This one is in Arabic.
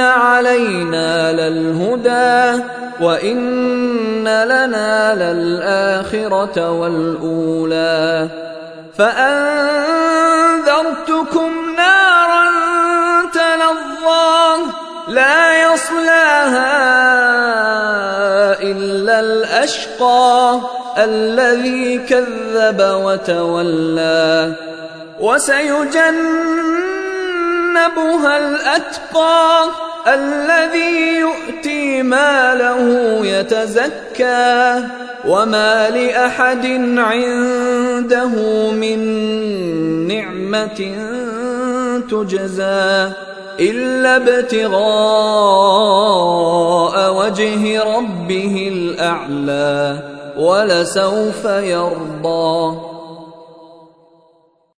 علينا للهدى وان لنا للاخره والاولى فانذرتكم نارا تلظى لا يصلاها الا الاشقى الذي كذب وتولى وسيجنبها الأتقى الذي يؤتي ماله يتزكى وما لأحد عنده من نعمة تجزى إلا ابتغاء وجه ربه الأعلى ولسوف يرضى